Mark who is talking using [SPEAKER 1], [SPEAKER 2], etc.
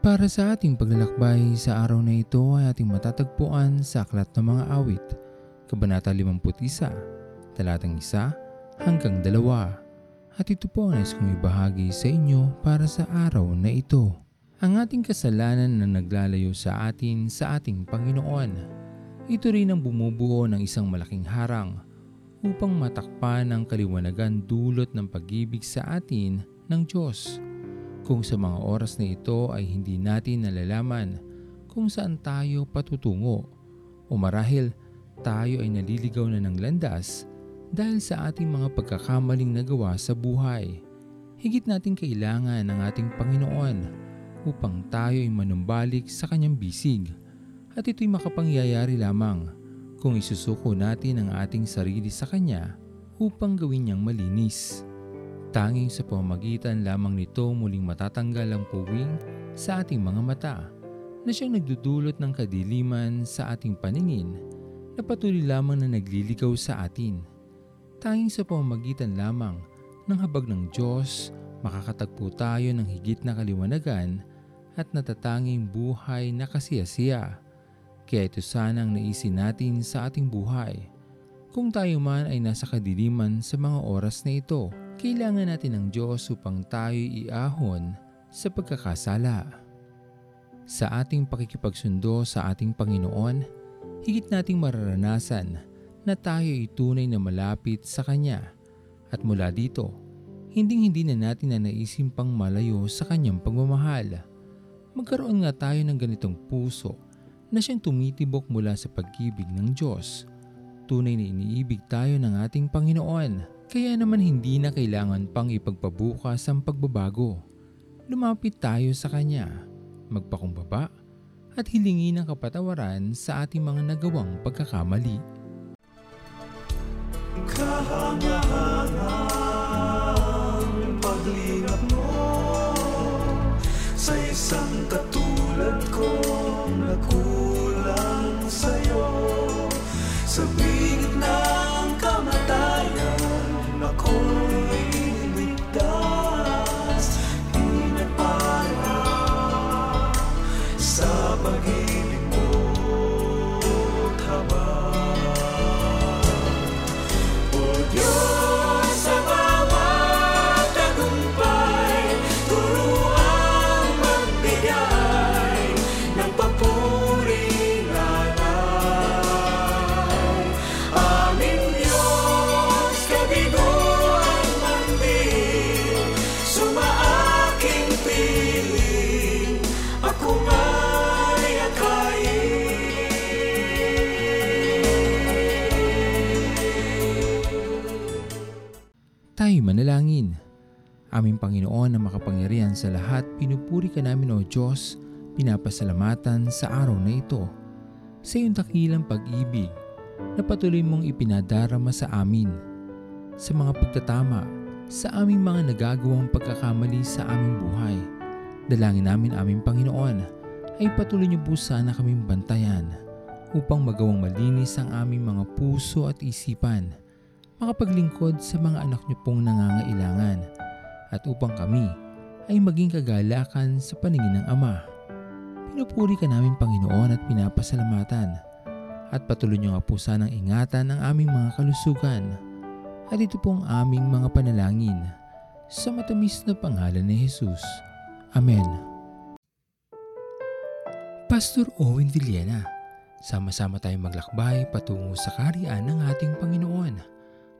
[SPEAKER 1] Para sa ating paglalakbay sa araw na ito ay ating matatagpuan sa Aklat ng Mga Awit, Kabanata 51, talatang 1 hanggang 2. At ito po ang nais kong ibahagi sa inyo para sa araw na ito. Ang ating kasalanan na naglalayo sa atin sa ating Panginoon. Ito rin ang bumubuo ng isang malaking harang upang matakpan ang kaliwanagan dulot ng pag-ibig sa atin ng Diyos. Kung sa mga oras na ito ay hindi natin nalalaman kung saan tayo patutungo o marahil tayo ay naliligaw na ng landas dahil sa ating mga pagkakamaling nagawa sa buhay. Higit nating kailangan ng ating Panginoon upang tayo ay manumbalik sa kanyang bisig at ito'y makapangyayari lamang kung isusuko natin ang ating sarili sa Kanya upang gawin niyang malinis. Tanging sa pamamagitan lamang nito muling matatanggal ang puwing sa ating mga mata na siyang nagdudulot ng kadiliman sa ating paningin na patuloy lamang na nagliligaw sa atin. Tanging sa pamamagitan lamang ng habag ng Diyos, makakatagpo tayo ng higit na kaliwanagan at natatanging buhay na kasiyasiya. Kaya ito sana ang naisin natin sa ating buhay. Kung tayo man ay nasa kadiliman sa mga oras na ito, kailangan natin ng Diyos upang tayo iahon sa pagkakasala. Sa ating pakikipagsundo sa ating Panginoon, higit nating mararanasan na tayo ay tunay na malapit sa Kanya at mula dito, hinding-hindi na natin na naisin pang malayo sa Kanyang pagmamahal. Magkaroon nga tayo ng ganitong puso na siyang tumitibok mula sa pag-ibig ng Diyos. Tunay na iniibig tayo ng ating Panginoon kaya naman hindi na kailangan pang ipagpabukas ang pagbabago. Lumapit tayo sa Kanya, magpakumbaba at hilingin ang kapatawaran sa ating mga nagawang pagkakamali.
[SPEAKER 2] Kahanga-hangang
[SPEAKER 1] Tayo manalangin. Aming Panginoon na makapangyarihan sa lahat, pinupuri ka namin o Diyos, pinapasalamatan sa araw na ito. Sa iyong dakilang pag-ibig na patuloy mong ipinadarama sa amin. Sa mga pagtatama, sa aming mga nagagawang pagkakamali sa aming buhay. Dalangin namin aming Panginoon ay patuloy niyo po sana kaming bantayan upang magawang malinis ang aming mga puso at isipan makapaglingkod sa mga anak niyo pong nangangailangan at upang kami ay maging kagalakan sa paningin ng Ama. Pinupuri ka namin Panginoon at pinapasalamatan at patuloy niyo nga po sanang ingatan ang aming mga kalusugan at ito pong aming mga panalangin sa matamis na pangalan ni Jesus. Amen. Pastor Owen Villena, sama-sama tayong maglakbay patungo sa kariyan ng ating Panginoon